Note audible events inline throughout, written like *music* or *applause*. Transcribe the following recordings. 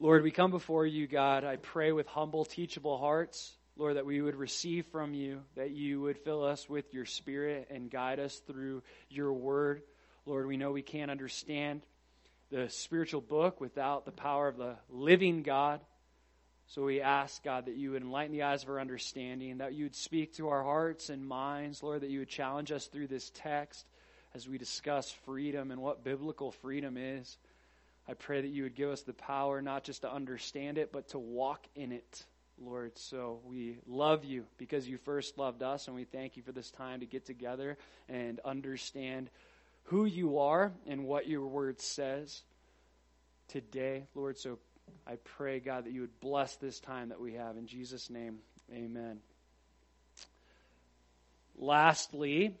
Lord, we come before you, God. I pray with humble, teachable hearts, Lord, that we would receive from you, that you would fill us with your spirit and guide us through your word. Lord, we know we can't understand the spiritual book without the power of the living God. So we ask, God, that you would enlighten the eyes of our understanding, that you would speak to our hearts and minds, Lord, that you would challenge us through this text as we discuss freedom and what biblical freedom is. I pray that you would give us the power not just to understand it, but to walk in it, Lord. So we love you because you first loved us, and we thank you for this time to get together and understand who you are and what your word says today, Lord. So I pray, God, that you would bless this time that we have. In Jesus' name, amen. Lastly,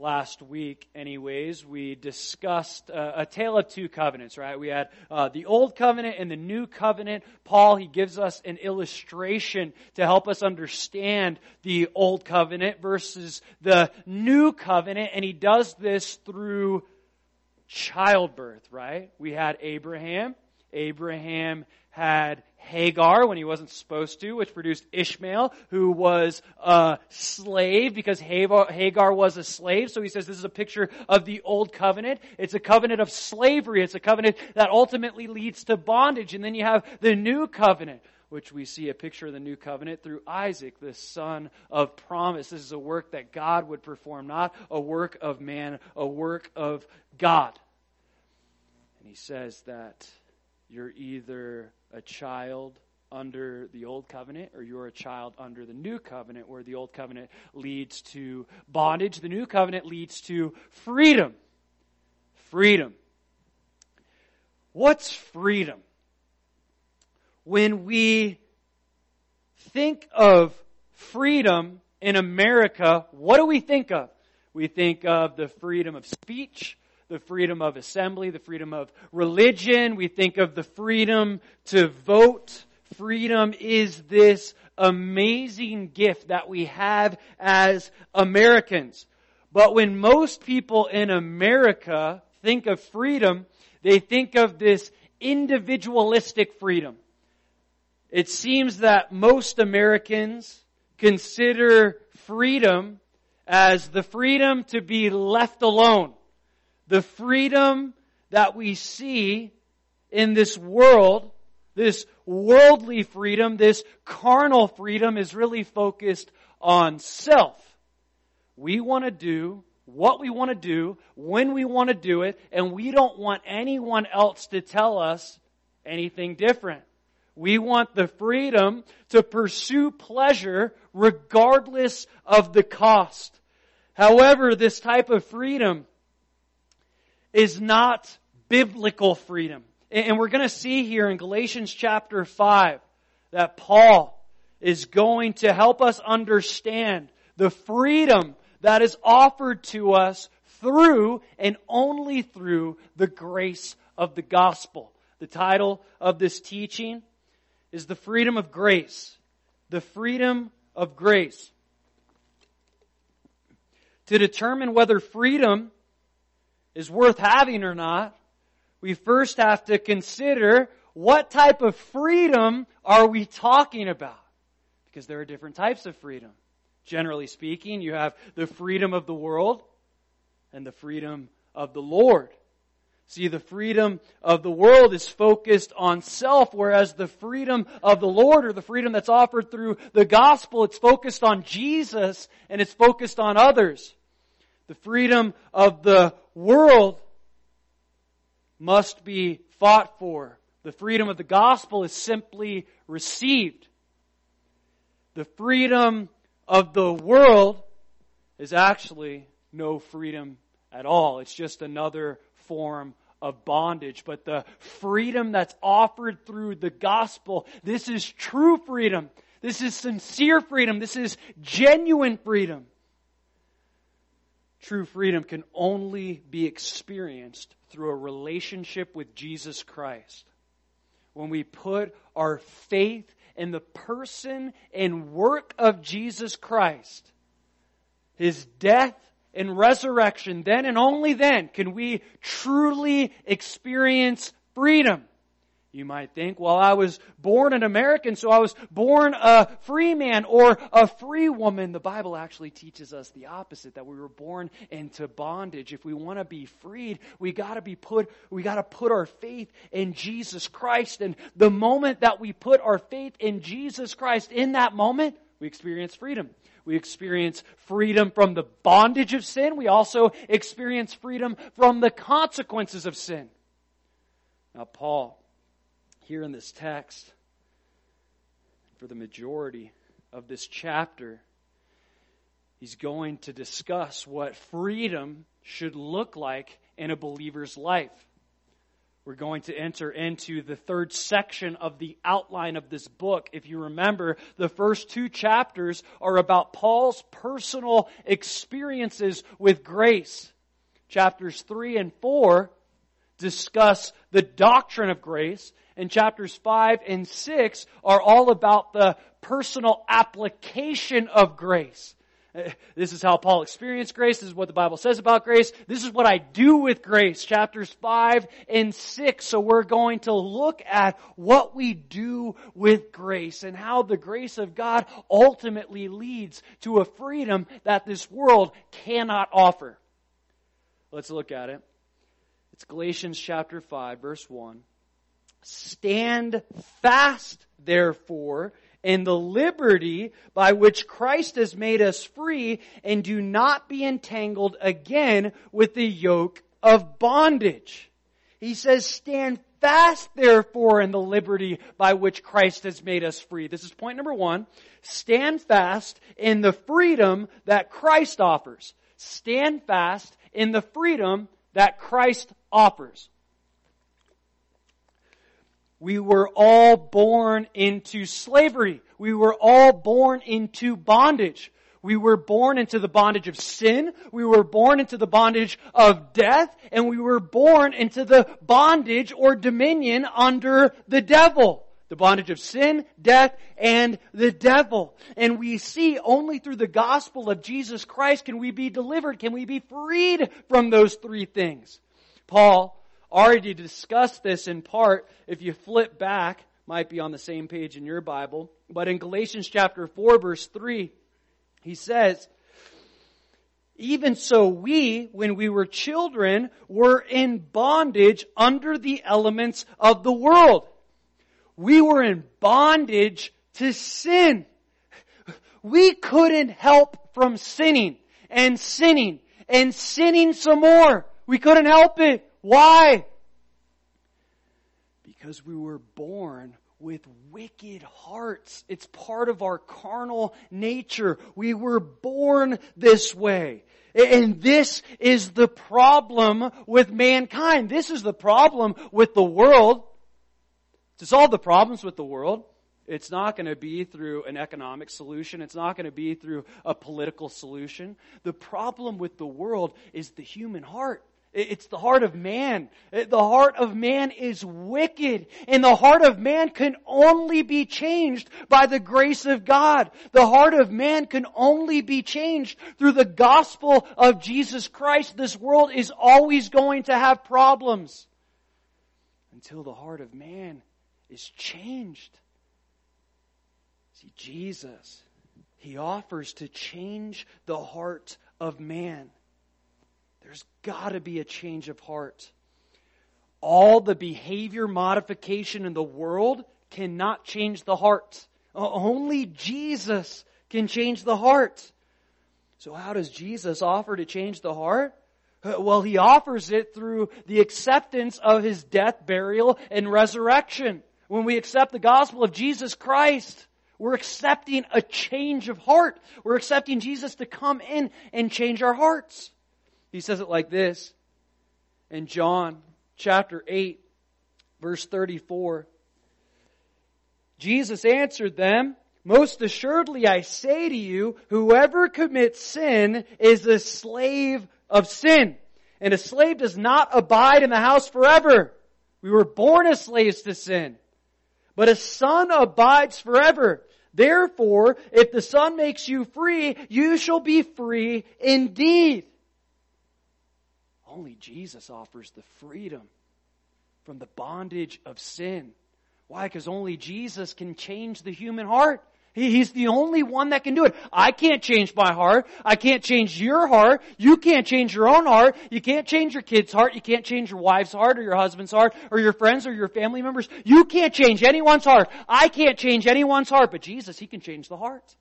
last week, anyways, we discussed uh, a tale of two covenants, right? We had uh, the old covenant and the new covenant. Paul, he gives us an illustration to help us understand the old covenant versus the new covenant, and he does this through childbirth, right? We had Abraham. Abraham had Hagar when he wasn't supposed to, which produced Ishmael, who was a slave because Hagar was a slave. So he says this is a picture of the old covenant. It's a covenant of slavery. It's a covenant that ultimately leads to bondage. And then you have the new covenant, which we see a picture of the new covenant through Isaac, the son of promise. This is a work that God would perform, not a work of man, a work of God. And he says that you're either a child under the old covenant or you're a child under the new covenant where the old covenant leads to bondage the new covenant leads to freedom. Freedom. What's freedom? When we think of freedom in america what do we think of? We think of the freedom of speech the freedom of assembly, the freedom of religion. We think of the freedom to vote. Freedom is this amazing gift that we have as Americans. But when most people in America think of freedom, they think of this individualistic freedom. It seems that most Americans consider freedom as the freedom to be left alone the freedom that we see in this world, this worldly freedom, this carnal freedom is really focused on self. We want to do what we want to do, when we want to do it, and we don't want anyone else to tell us anything different. We want the freedom to pursue pleasure regardless of the cost. However, this type of freedom is not biblical freedom. And we're going to see here in Galatians chapter 5 that Paul is going to help us understand the freedom that is offered to us through and only through the grace of the gospel. The title of this teaching is The Freedom of Grace. The Freedom of Grace. To determine whether freedom is worth having or not, we first have to consider what type of freedom are we talking about? Because there are different types of freedom. Generally speaking, you have the freedom of the world and the freedom of the Lord. See, the freedom of the world is focused on self, whereas the freedom of the Lord, or the freedom that's offered through the gospel, it's focused on Jesus and it's focused on others. The freedom of the world must be fought for. The freedom of the gospel is simply received. The freedom of the world is actually no freedom at all. It's just another form of bondage. But the freedom that's offered through the gospel, this is true freedom. This is sincere freedom. This is genuine freedom. True freedom can only be experienced through a relationship with Jesus Christ. When we put our faith in the person and work of Jesus Christ, His death and resurrection, then and only then can we truly experience freedom. You might think, well, I was born an American, so I was born a free man or a free woman. The Bible actually teaches us the opposite, that we were born into bondage. If we want to be freed, we gotta be put, we gotta put our faith in Jesus Christ. And the moment that we put our faith in Jesus Christ, in that moment, we experience freedom. We experience freedom from the bondage of sin. We also experience freedom from the consequences of sin. Now, Paul, here in this text, for the majority of this chapter, he's going to discuss what freedom should look like in a believer's life. We're going to enter into the third section of the outline of this book. If you remember, the first two chapters are about Paul's personal experiences with grace. Chapters 3 and 4 discuss the doctrine of grace, and chapters 5 and 6 are all about the personal application of grace. This is how Paul experienced grace. This is what the Bible says about grace. This is what I do with grace. Chapters 5 and 6. So we're going to look at what we do with grace and how the grace of God ultimately leads to a freedom that this world cannot offer. Let's look at it. It's Galatians chapter 5 verse 1. Stand fast, therefore, in the liberty by which Christ has made us free, and do not be entangled again with the yoke of bondage. He says, stand fast, therefore, in the liberty by which Christ has made us free. This is point number one. Stand fast in the freedom that Christ offers. Stand fast in the freedom that Christ offers. We were all born into slavery. We were all born into bondage. We were born into the bondage of sin. We were born into the bondage of death. And we were born into the bondage or dominion under the devil. The bondage of sin, death, and the devil. And we see only through the gospel of Jesus Christ can we be delivered, can we be freed from those three things. Paul already discussed this in part. If you flip back, might be on the same page in your Bible, but in Galatians chapter 4 verse 3, he says, even so we, when we were children, were in bondage under the elements of the world. We were in bondage to sin. We couldn't help from sinning and sinning and sinning some more. We couldn't help it. Why? Because we were born with wicked hearts. It's part of our carnal nature. We were born this way. And this is the problem with mankind. This is the problem with the world. To solve the problems with the world, it's not going to be through an economic solution. It's not going to be through a political solution. The problem with the world is the human heart. It's the heart of man. The heart of man is wicked. And the heart of man can only be changed by the grace of God. The heart of man can only be changed through the gospel of Jesus Christ. This world is always going to have problems until the heart of man is changed. See, Jesus, He offers to change the heart of man. There's got to be a change of heart. All the behavior modification in the world cannot change the heart. Uh, only Jesus can change the heart. So how does Jesus offer to change the heart? Uh, well, he offers it through the acceptance of his death, burial, and resurrection. When we accept the gospel of Jesus Christ, we're accepting a change of heart. We're accepting Jesus to come in and change our hearts. He says it like this in John chapter 8, verse 34. Jesus answered them, Most assuredly I say to you, whoever commits sin is a slave of sin. And a slave does not abide in the house forever. We were born as slaves to sin. But a son abides forever. Therefore, if the son makes you free, you shall be free indeed. Only Jesus offers the freedom from the bondage of sin. Why? Because only Jesus can change the human heart. He's the only one that can do it. I can't change my heart. I can't change your heart. You can't change your own heart. You can't change your kid's heart. You can't change your wife's heart or your husband's heart or your friends or your family members. You can't change anyone's heart. I can't change anyone's heart, but Jesus, He can change the heart.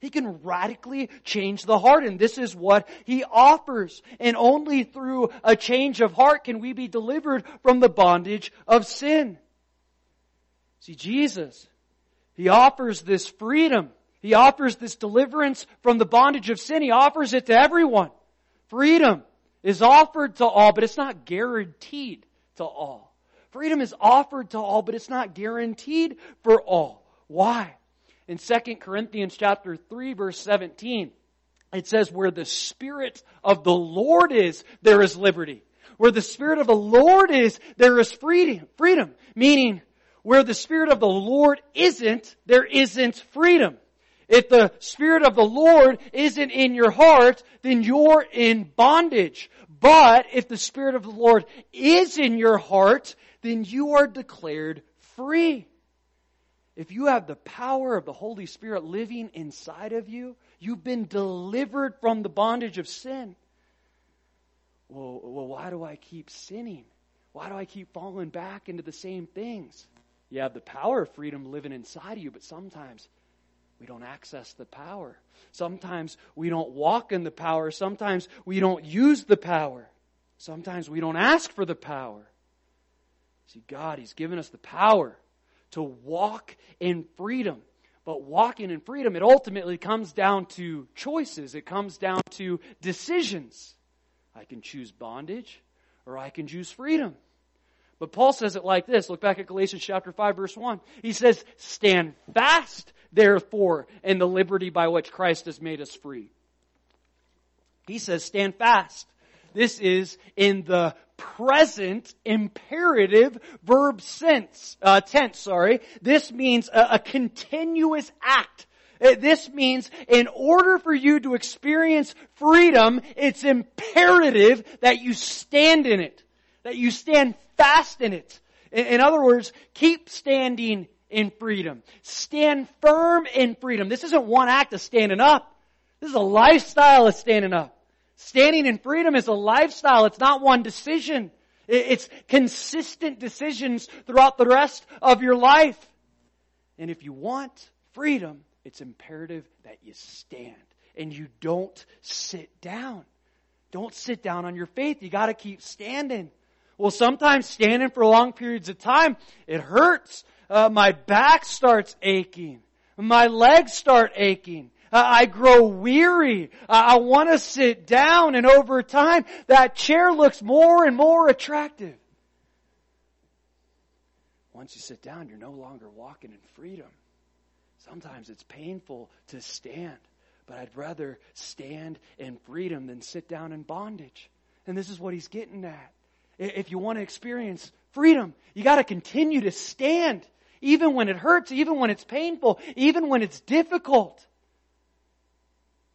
He can radically change the heart, and this is what He offers. And only through a change of heart can we be delivered from the bondage of sin. See, Jesus, He offers this freedom. He offers this deliverance from the bondage of sin. He offers it to everyone. Freedom is offered to all, but it's not guaranteed to all. Freedom is offered to all, but it's not guaranteed for all. Why? In 2 Corinthians chapter 3 verse 17, it says, where the Spirit of the Lord is, there is liberty. Where the Spirit of the Lord is, there is freedom. Freedom. Meaning, where the Spirit of the Lord isn't, there isn't freedom. If the Spirit of the Lord isn't in your heart, then you're in bondage. But if the Spirit of the Lord is in your heart, then you are declared free. If you have the power of the Holy Spirit living inside of you, you've been delivered from the bondage of sin. Well, well, why do I keep sinning? Why do I keep falling back into the same things? You have the power of freedom living inside of you, but sometimes we don't access the power. Sometimes we don't walk in the power. Sometimes we don't use the power. Sometimes we don't ask for the power. See, God, He's given us the power to walk in freedom. But walking in freedom, it ultimately comes down to choices. It comes down to decisions. I can choose bondage or I can choose freedom. But Paul says it like this. Look back at Galatians chapter 5 verse 1. He says, stand fast therefore in the liberty by which Christ has made us free. He says, stand fast. This is in the present imperative verb sense, uh, tense, sorry. This means a, a continuous act. Uh, this means in order for you to experience freedom, it's imperative that you stand in it. That you stand fast in it. In, other words, keep standing in freedom. Stand firm in freedom. This isn't one act of standing up. This is a lifestyle of standing up. Standing in freedom is a lifestyle. It's not one decision. It's consistent decisions throughout the rest of your life. And if you want freedom, it's imperative that you stand and you don't sit down. Don't sit down on your faith. You gotta keep standing. Well, sometimes standing for long periods of time, it hurts. Uh, my back starts aching. My legs start aching. I grow weary. I want to sit down and over time that chair looks more and more attractive. Once you sit down, you're no longer walking in freedom. Sometimes it's painful to stand, but I'd rather stand in freedom than sit down in bondage. And this is what he's getting at. If you want to experience freedom, you got to continue to stand, even when it hurts, even when it's painful, even when it's difficult.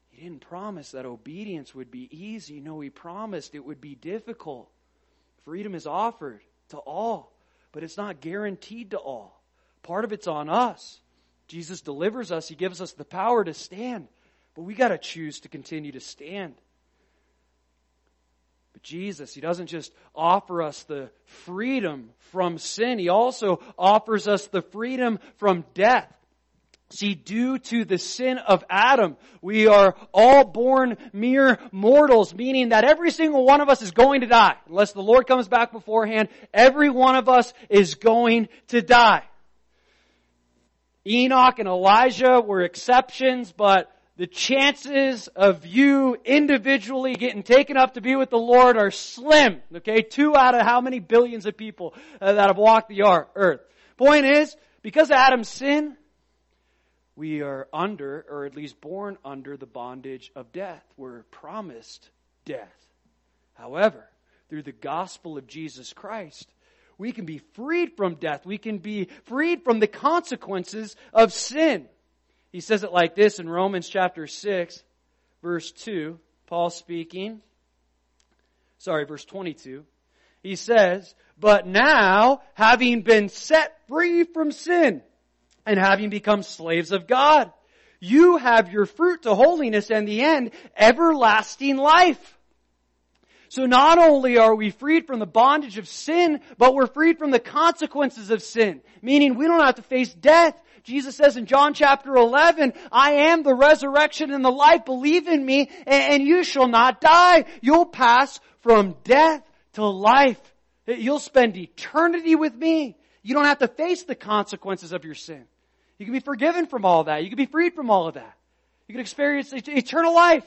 He didn't promise that obedience would be easy. No, He promised it would be difficult. Freedom is offered to all, but it's not guaranteed to all. Part of it's on us. Jesus delivers us. He gives us the power to stand, but we got to choose to continue to stand. But Jesus, He doesn't just offer us the freedom from sin, He also offers us the freedom from death. See, due to the sin of Adam, we are all born mere mortals, meaning that every single one of us is going to die. Unless the Lord comes back beforehand, every one of us is going to die. Enoch and Elijah were exceptions, but the chances of you individually getting taken up to be with the Lord are slim. Okay, two out of how many billions of people uh, that have walked the earth. Point is, because of Adam's sin, we are under, or at least born under, the bondage of death. We're promised death. However, through the gospel of Jesus Christ, we can be freed from death. We can be freed from the consequences of sin. He says it like this in Romans chapter 6, verse 2. Paul speaking. Sorry, verse 22. He says, But now, having been set free from sin and having become slaves of God, you have your fruit to holiness and the end, everlasting life. So not only are we freed from the bondage of sin, but we're freed from the consequences of sin. Meaning we don't have to face death. Jesus says in John chapter 11, I am the resurrection and the life. Believe in me and you shall not die. You'll pass from death to life. You'll spend eternity with me. You don't have to face the consequences of your sin. You can be forgiven from all that. You can be freed from all of that. You can experience eternal life.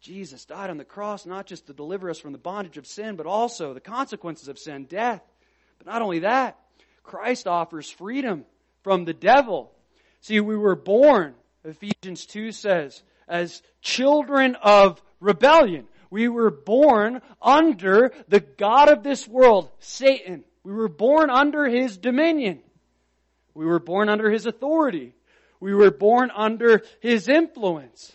Jesus died on the cross not just to deliver us from the bondage of sin, but also the consequences of sin, death. But not only that, Christ offers freedom from the devil. See, we were born, Ephesians 2 says, as children of rebellion. We were born under the God of this world, Satan. We were born under his dominion. We were born under his authority. We were born under his influence.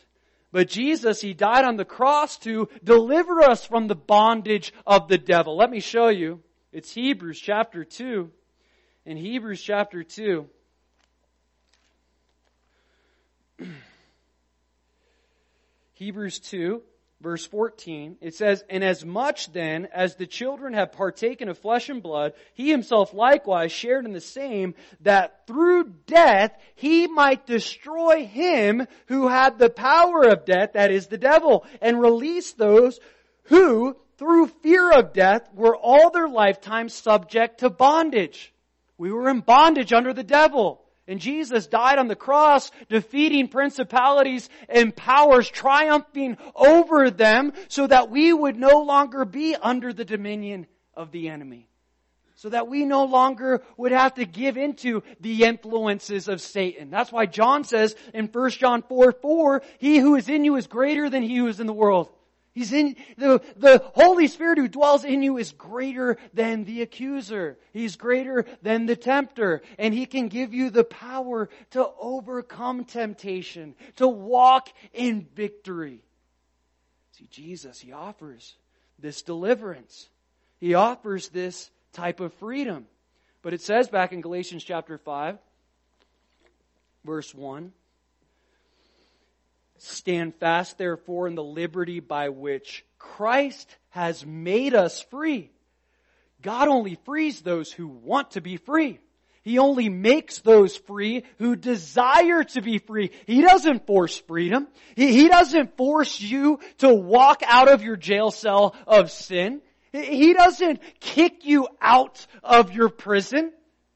But Jesus, He died on the cross to deliver us from the bondage of the devil. Let me show you. It's Hebrews chapter 2. In Hebrews chapter 2, *clears throat* Hebrews 2, verse 14, it says, And as much then as the children have partaken of flesh and blood, he himself likewise shared in the same, that through death he might destroy him who had the power of death, that is the devil, and release those who, through fear of death, were all their lifetime subject to bondage. We were in bondage under the devil. And Jesus died on the cross, defeating principalities and powers, triumphing over them, so that we would no longer be under the dominion of the enemy. So that we no longer would have to give into the influences of Satan. That's why John says in 1 John 4, 4, He who is in you is greater than he who is in the world. He's in, the, the Holy Spirit who dwells in you is greater than the accuser. He's greater than the tempter. And He can give you the power to overcome temptation, to walk in victory. See, Jesus, He offers this deliverance. He offers this type of freedom. But it says back in Galatians chapter 5, verse 1, Stand fast, therefore, in the liberty by which Christ has made us free. God only frees those who want to be free. He only makes those free who desire to be free. He doesn't force freedom. He, he doesn't force you to walk out of your jail cell of sin. He doesn't kick you out of your prison.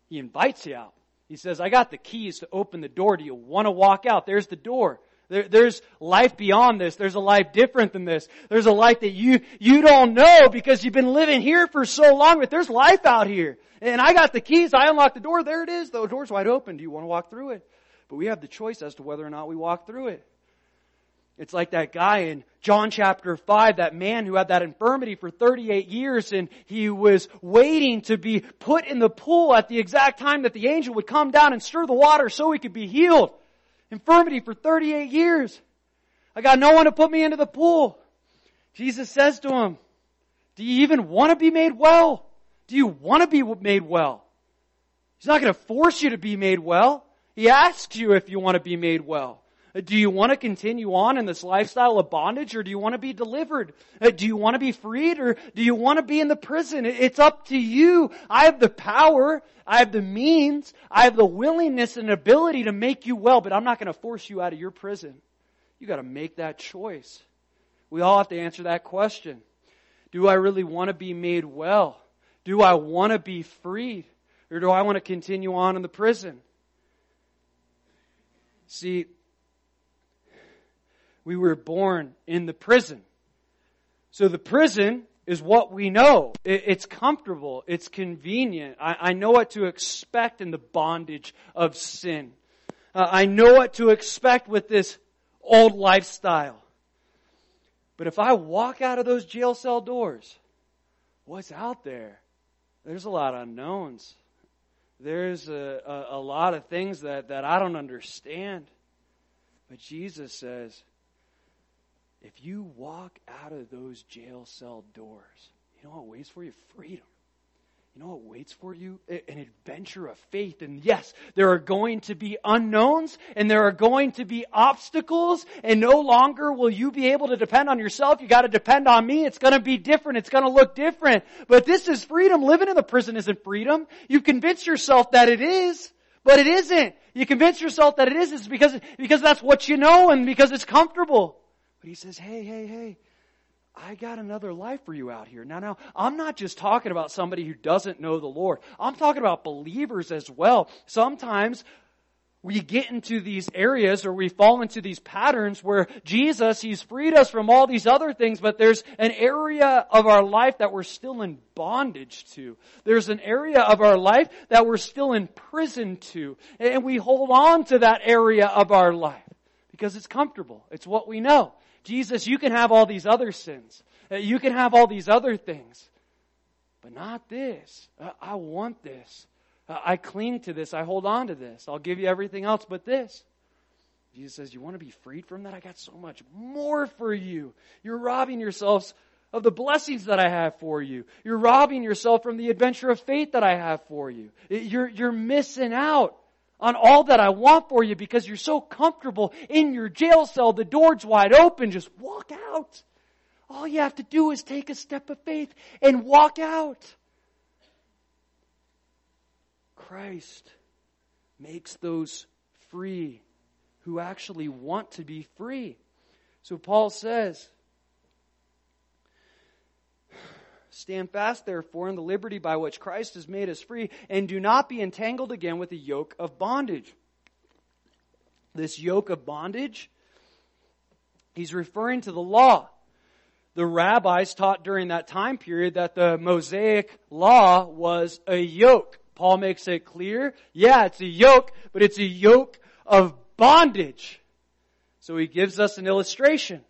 He invites you out. He says, I got the keys to open the door. Do you want to walk out? There's the door. There, there's life beyond this. There's a life different than this. There's a life that you, you don't know because you've been living here for so long, but there's life out here. And I got the keys. I unlocked the door. There it is. The door's wide open. Do you want to walk through it? But we have the choice as to whether or not we walk through it. It's like that guy in John chapter 5, that man who had that infirmity for 38 years and he was waiting to be put in the pool at the exact time that the angel would come down and stir the water so he could be healed infirmity for 38 years. I got no one to put me into the pool. Jesus says to him, do you even want to be made well? Do you want to be made well? He's not going to force you to be made well. He asks you if you want to be made well. Do you want to continue on in this lifestyle of bondage or do you want to be delivered? Do you want to be freed or do you want to be in the prison? It's up to you. I have the power. I have the means. I have the willingness and ability to make you well, but I'm not going to force you out of your prison. You got to make that choice. We all have to answer that question. Do I really want to be made well? Do I want to be freed? Or do I want to continue on in the prison? See, we were born in the prison. So the prison is what we know. It's comfortable. It's convenient. I, know what to expect in the bondage of sin. Uh, I know what to expect with this old lifestyle. But if I walk out of those jail cell doors, what's out there? There's a lot of unknowns. There's a, a, a lot of things that, that I don't understand. But Jesus says, if you walk out of those jail cell doors, you know what waits for you? Freedom. you know what waits for you? An adventure of faith. And yes, there are going to be unknowns and there are going to be obstacles and no longer will you be able to depend on yourself. You gotta depend on me. It's gonna be different. It's gonna look different. But this is freedom. Living in the prison isn't freedom. You convince yourself that it is, but it isn't. You convince yourself that it is, it's because, because that's what you know and because it's comfortable. But he says, hey, hey, hey, I got another life for you out here. Now, now, I'm not just talking about somebody who doesn't know the Lord. I'm talking about believers as well. Sometimes we get into these areas or we fall into these patterns where Jesus, He's freed us from all these other things, but there's an area of our life that we're still in bondage to. There's an area of our life that we're still in prison to. And we hold on to that area of our life because it's comfortable. It's what we know. Jesus, you can have all these other sins. Uh, you can have all these other things. But not this. Uh, I want this. Uh, I cling to this. I hold on to this. I'll give you everything else but this. Jesus says, You want to be freed from that? I got so much more for you. You're robbing yourselves of the blessings that I have for you. You're robbing yourself from the adventure of faith that I have for you. You're, you're missing out on all that I want for you because you're so comfortable in your jail cell. The door's wide open. Just walk out. All you have to do is take a step of faith and walk out. Christ makes those free who actually want to be free. So Paul says, Stand fast, therefore, in the liberty by which Christ has made us free, and do not be entangled again with the yoke of bondage. This yoke of bondage, he's referring to the law. The rabbis taught during that time period that the Mosaic law was a yoke. Paul makes it clear, yeah, it's a yoke, but it's a yoke of bondage. So he gives us an illustration.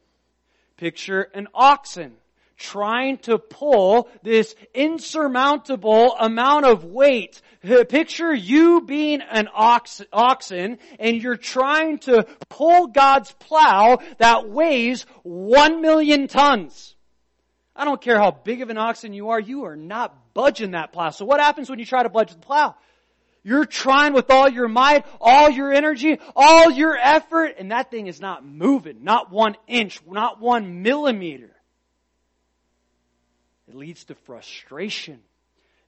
Picture an oxen trying to pull this insurmountable amount of weight. Picture you being an ox, oxen and you're trying to pull God's plow that weighs one million tons. I don't care how big of an oxen you are, you are not budging that plow. So what happens when you try to budge the plow? You're trying with all your might, all your energy, all your effort, and that thing is not moving. Not one inch, not one millimeter. It leads to frustration.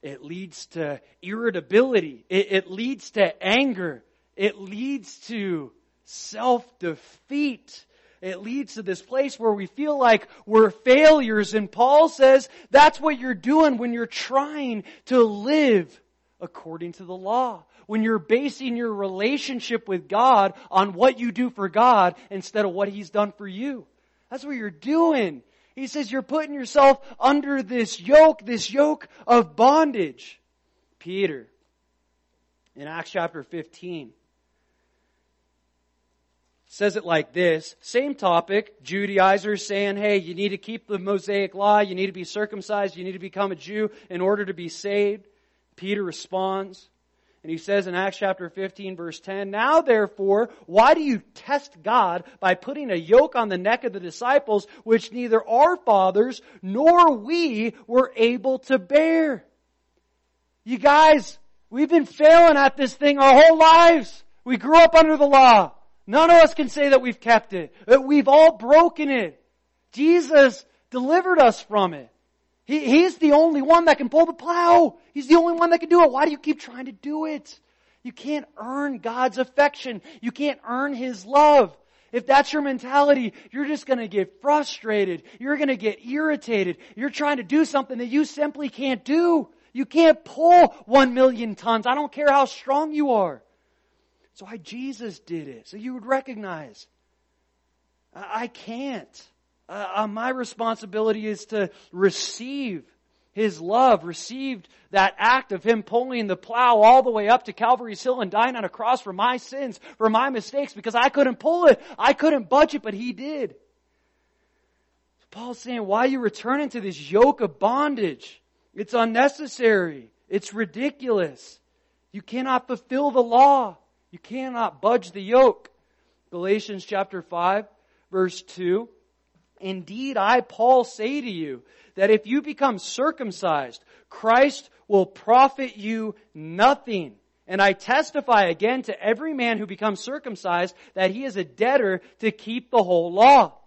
It leads to irritability. It, it leads to anger. It leads to self-defeat. It leads to this place where we feel like we're failures. And Paul says that's what you're doing when you're trying to live according to the law. When you're basing your relationship with God on what you do for God instead of what He's done for you. That's what you're doing. He says you're putting yourself under this yoke, this yoke of bondage. Peter, in Acts chapter 15, says it like this. Same topic. Judaizers saying, hey, you need to keep the Mosaic law. You need to be circumcised. You need to become a Jew in order to be saved. Peter responds, and he says in Acts chapter 15 verse 10, Now therefore, why do you test God by putting a yoke on the neck of the disciples which neither our fathers nor we were able to bear? You guys, we've been failing at this thing our whole lives. We grew up under the law. None of us can say that we've kept it. We've all broken it. Jesus delivered us from it. He, he's the only one that can pull the plow. He's the only one that can do it. Why do you keep trying to do it? You can't earn God's affection. You can't earn His love. If that's your mentality, you're just gonna get frustrated. You're gonna get irritated. You're trying to do something that you simply can't do. You can't pull one million tons. I don't care how strong you are. So why Jesus did it. So you would recognize, I can't. Uh, uh, my responsibility is to receive his love, received that act of him pulling the plow all the way up to Calvary's Hill and dying on a cross for my sins, for my mistakes, because I couldn't pull it. I couldn't budge it, but he did. Paul's saying, why are you returning to this yoke of bondage? It's unnecessary. It's ridiculous. You cannot fulfill the law. You cannot budge the yoke. Galatians chapter 5, verse 2. Indeed, I, Paul, say to you that if you become circumcised, Christ will profit you nothing. And I testify again to every man who becomes circumcised that he is a debtor to keep the whole law.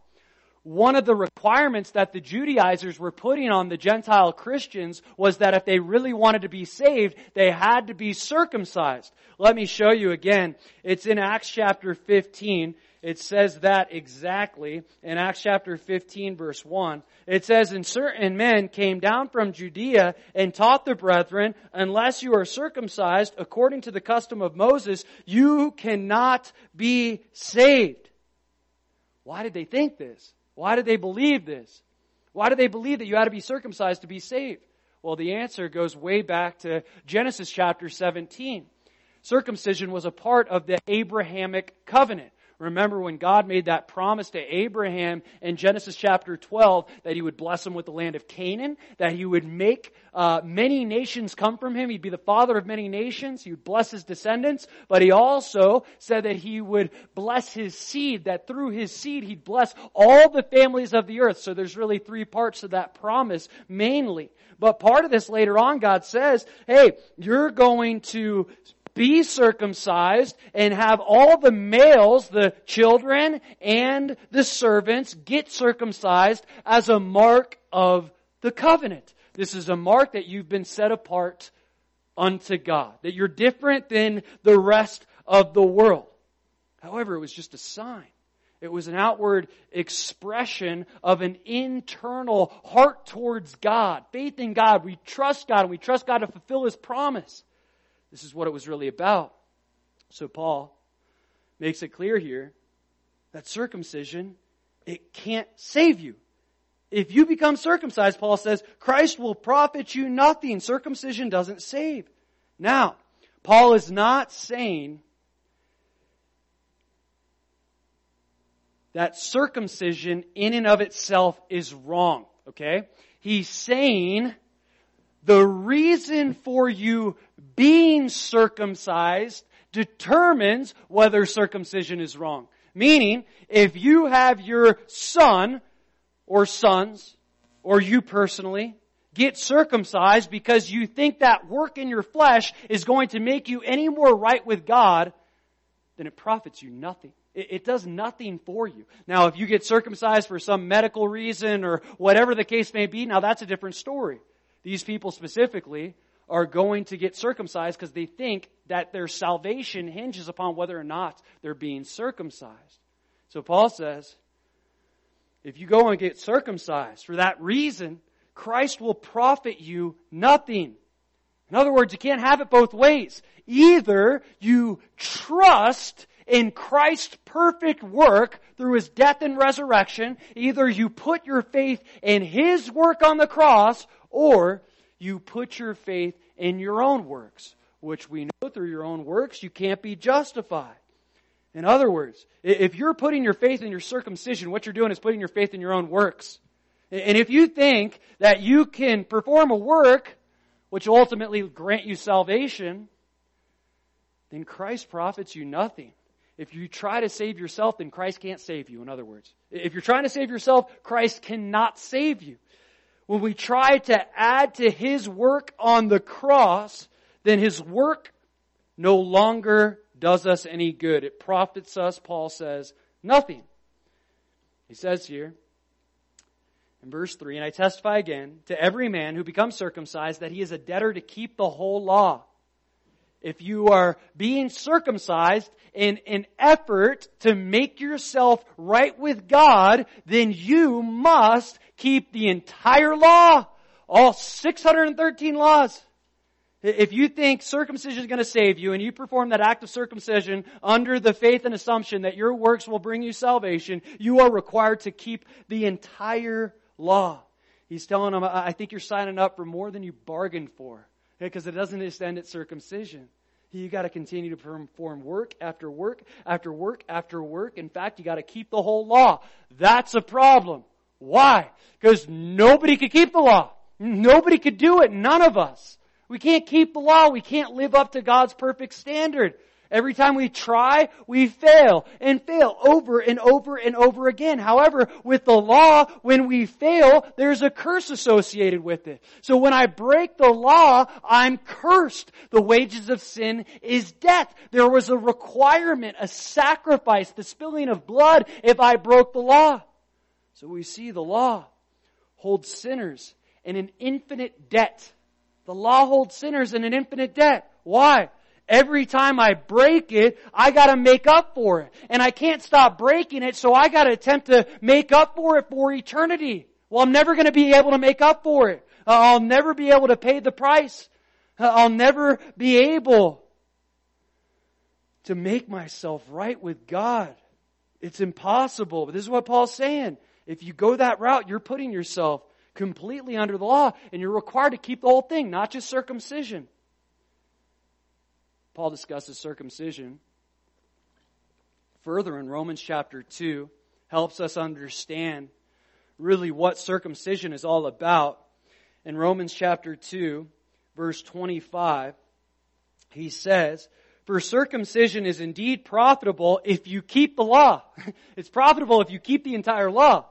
One of the requirements that the Judaizers were putting on the Gentile Christians was that if they really wanted to be saved, they had to be circumcised. Let me show you again. It's in Acts chapter 15 it says that exactly in Acts chapter 15 verse 1. It says, and certain men came down from Judea and taught the brethren, unless you are circumcised according to the custom of Moses, you cannot be saved. Why did they think this? Why did they believe this? Why did they believe that you had to be circumcised to be saved? Well, the answer goes way back to Genesis chapter 17. Circumcision was a part of the Abrahamic covenant. Remember when God made that promise to Abraham in Genesis chapter 12 that he would bless him with the land of Canaan, that he would make uh, many nations come from him. He'd be the father of many nations. He would bless his descendants, but he also said that he would bless his seed, that through his seed he'd bless all the families of the earth. So there's really three parts to that promise mainly. But part of this later on, God says, hey, you're going to be circumcised and have all the males, the children and the servants get circumcised as a mark of the covenant. This is a mark that you've been set apart unto God, that you're different than the rest of the world. However, it was just a sign. It was an outward expression of an internal heart towards God, faith in God. We trust God and we trust God to fulfill His promise. This is what it was really about. So Paul makes it clear here that circumcision, it can't save you. If you become circumcised, Paul says, Christ will profit you nothing. Circumcision doesn't save. Now, Paul is not saying that circumcision in and of itself is wrong. Okay? He's saying the reason for you being circumcised determines whether circumcision is wrong. Meaning, if you have your son or sons, or you personally, get circumcised because you think that work in your flesh is going to make you any more right with God, then it profits you nothing. It, it, does nothing for you. Now, if you get circumcised for some medical reason or whatever the case may be, now that's a different story. These people specifically are going to get circumcised because they think that their salvation hinges upon whether or not they're being circumcised. So Paul says, if you go and get circumcised for that reason, Christ will profit you nothing. In other words, you can't have it both ways. Either you trust in Christ's perfect work through His death and resurrection, either you put your faith in His work on the cross, or you put your faith in your own works, which we know through your own works you can't be justified. In other words, if you're putting your faith in your circumcision, what you're doing is putting your faith in your own works. And if you think that you can perform a work which will ultimately grant you salvation, then Christ profits you nothing. If you try to save yourself, then Christ can't save you, in other words. If you're trying to save yourself, Christ cannot save you when we try to add to His work on the cross, then His work no longer does us any good. It profits us, Paul says, nothing. He says here, in verse 3, and I testify again to every man who becomes circumcised that he is a debtor to keep the whole law. If you are being circumcised in an effort to make yourself right with God, then you must keep the entire law, all 613 laws. If you think circumcision is going to save you and you perform that act of circumcision under the faith and assumption that your works will bring you salvation, you are required to keep the entire law. He's telling them, I think you're signing up for more than you bargained for. Because it doesn't just end at circumcision. You got to continue to perform work after work after work after work. In fact, you got to keep the whole law. That's a problem. Why? Because nobody could keep the law. Nobody could do it. None of us. We can't keep the law. We can't live up to God's perfect standard. Every time we try, we fail and fail over and over and over again. However, with the law, when we fail, there's a curse associated with it. So when I break the law, I'm cursed. The wages of sin is death. There was a requirement, a sacrifice, the spilling of blood if I broke the law. So we see the law holds sinners in an infinite debt. The law holds sinners in an infinite debt. Why? Every time I break it, I gotta make up for it. And I can't stop breaking it, so I gotta attempt to make up for it for eternity. Well, I'm never gonna be able to make up for it. Uh, I'll never be able to pay the price. Uh, I'll never be able to make myself right with God. It's impossible. But this is what Paul's saying. If you go that route, you're putting yourself completely under the law and you're required to keep the whole thing, not just circumcision. Paul discusses circumcision further in Romans chapter 2, helps us understand really what circumcision is all about. In Romans chapter 2, verse 25, he says, For circumcision is indeed profitable if you keep the law. *laughs* it's profitable if you keep the entire law.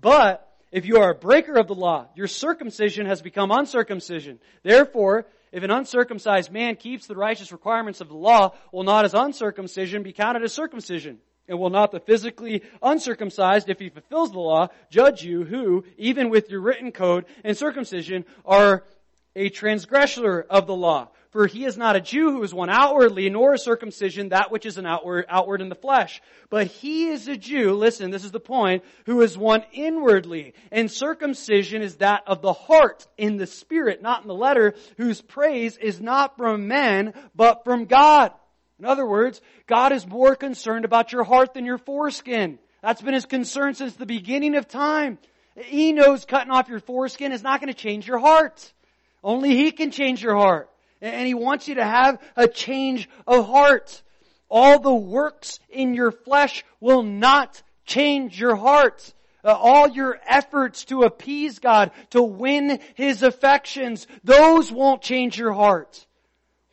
But if you are a breaker of the law, your circumcision has become uncircumcision. Therefore, if an uncircumcised man keeps the righteous requirements of the law, will not his uncircumcision be counted as circumcision? And will not the physically uncircumcised, if he fulfills the law, judge you who, even with your written code and circumcision, are a transgressor of the law? For he is not a Jew who is one outwardly, nor a circumcision that which is an outward, outward in the flesh. But he is a Jew, listen, this is the point, who is one inwardly. And circumcision is that of the heart in the spirit, not in the letter, whose praise is not from men, but from God. In other words, God is more concerned about your heart than your foreskin. That's been his concern since the beginning of time. He knows cutting off your foreskin is not going to change your heart. Only he can change your heart. And he wants you to have a change of heart. All the works in your flesh will not change your heart. Uh, all your efforts to appease God, to win His affections, those won't change your heart.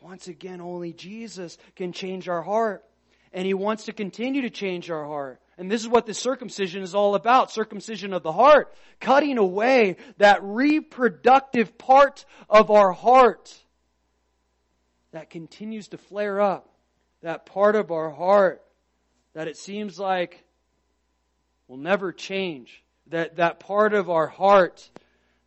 Once again, only Jesus can change our heart. And He wants to continue to change our heart. And this is what the circumcision is all about. Circumcision of the heart. Cutting away that reproductive part of our heart that continues to flare up, that part of our heart that it seems like will never change, that, that part of our heart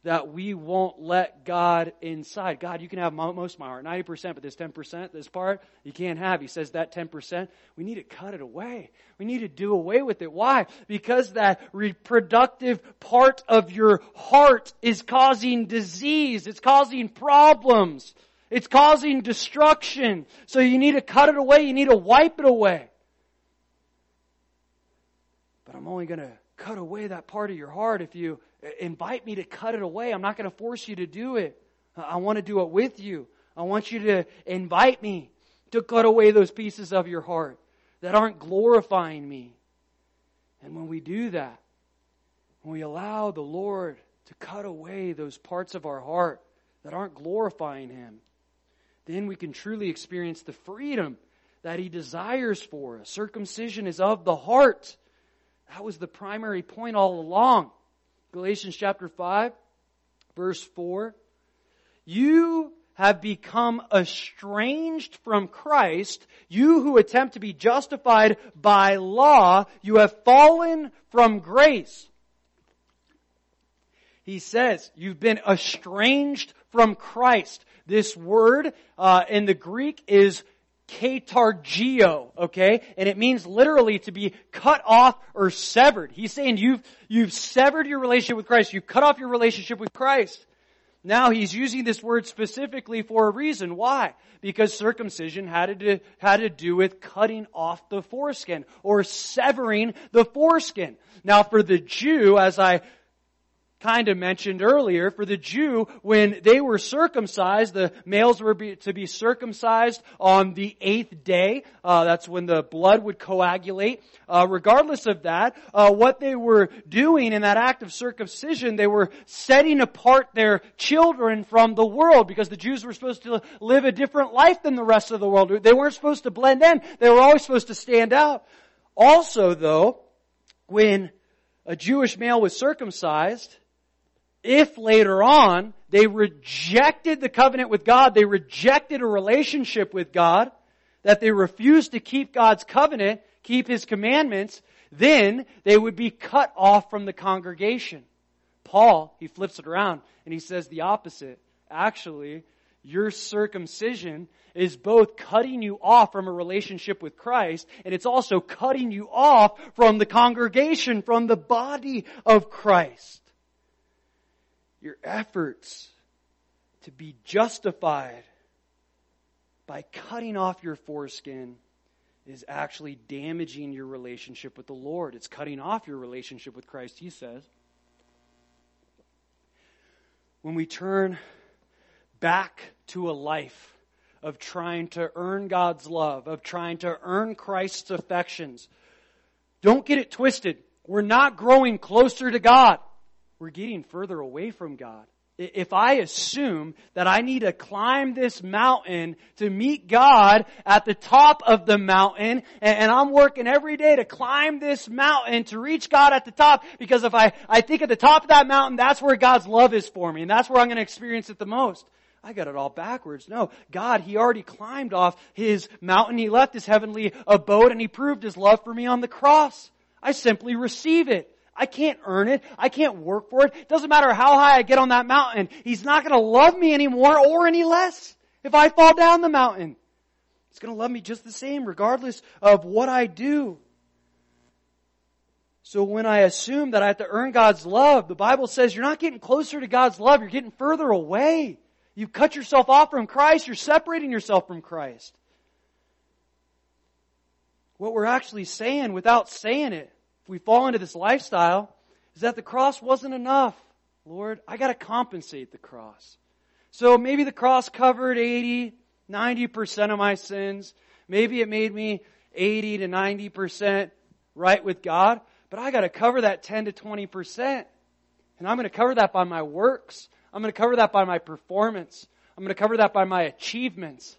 that we won't let God inside. God, you can have most of my heart, 90%, but this 10%, this part, you can't have. He says that 10%, we need to cut it away. We need to do away with it. Why? Because that reproductive part of your heart is causing disease. It's causing problems. It's causing destruction. So you need to cut it away. You need to wipe it away. But I'm only going to cut away that part of your heart if you invite me to cut it away. I'm not going to force you to do it. I want to do it with you. I want you to invite me to cut away those pieces of your heart that aren't glorifying me. And when we do that, when we allow the Lord to cut away those parts of our heart that aren't glorifying Him, then we can truly experience the freedom that He desires for us. Circumcision is of the heart. That was the primary point all along. Galatians chapter 5, verse 4. You have become estranged from Christ, you who attempt to be justified by law, you have fallen from grace. He says, you've been estranged from Christ. This word uh, in the Greek is katargio, okay? And it means literally to be cut off or severed. He's saying you've, you've severed your relationship with Christ. You've cut off your relationship with Christ. Now he's using this word specifically for a reason. Why? Because circumcision had to, had to do with cutting off the foreskin or severing the foreskin. Now for the Jew, as I kind of mentioned earlier, for the Jew, when they were circumcised, the males were be, to be circumcised on the eighth day. Uh, that's when the blood would coagulate. Uh, regardless of that, uh, what they were doing in that act of circumcision, they were setting apart their children from the world because the Jews were supposed to live a different life than the rest of the world. They weren't supposed to blend in. They were always supposed to stand out. Also, though, when a Jewish male was circumcised, if later on they rejected the covenant with God, they rejected a relationship with God, that they refused to keep God's covenant, keep His commandments, then they would be cut off from the congregation. Paul, he flips it around and he says the opposite. Actually, your circumcision is both cutting you off from a relationship with Christ and it's also cutting you off from the congregation, from the body of Christ your efforts to be justified by cutting off your foreskin is actually damaging your relationship with the Lord. It's cutting off your relationship with Christ, he says. When we turn back to a life of trying to earn God's love, of trying to earn Christ's affections, don't get it twisted. We're not growing closer to God we're getting further away from God. If I assume that I need to climb this mountain to meet God at the top of the mountain, and I'm working every day to climb this mountain to reach God at the top, because if I, I think at the top of that mountain, that's where God's love is for me, and that's where I'm going to experience it the most. I got it all backwards. No, God, He already climbed off His mountain. He left His heavenly abode and He proved His love for me on the cross. I simply receive it. I can't earn it. I can't work for it. it. Doesn't matter how high I get on that mountain. He's not going to love me anymore or any less if I fall down the mountain. He's going to love me just the same regardless of what I do. So when I assume that I have to earn God's love, the Bible says you're not getting closer to God's love, you're getting further away. You've cut yourself off from Christ, you're separating yourself from Christ. What we're actually saying without saying it we fall into this lifestyle is that the cross wasn't enough. Lord, I gotta compensate the cross. So maybe the cross covered 80, 90% of my sins. Maybe it made me 80 to 90% right with God, but I gotta cover that 10 to 20%. And I'm gonna cover that by my works. I'm gonna cover that by my performance. I'm gonna cover that by my achievements.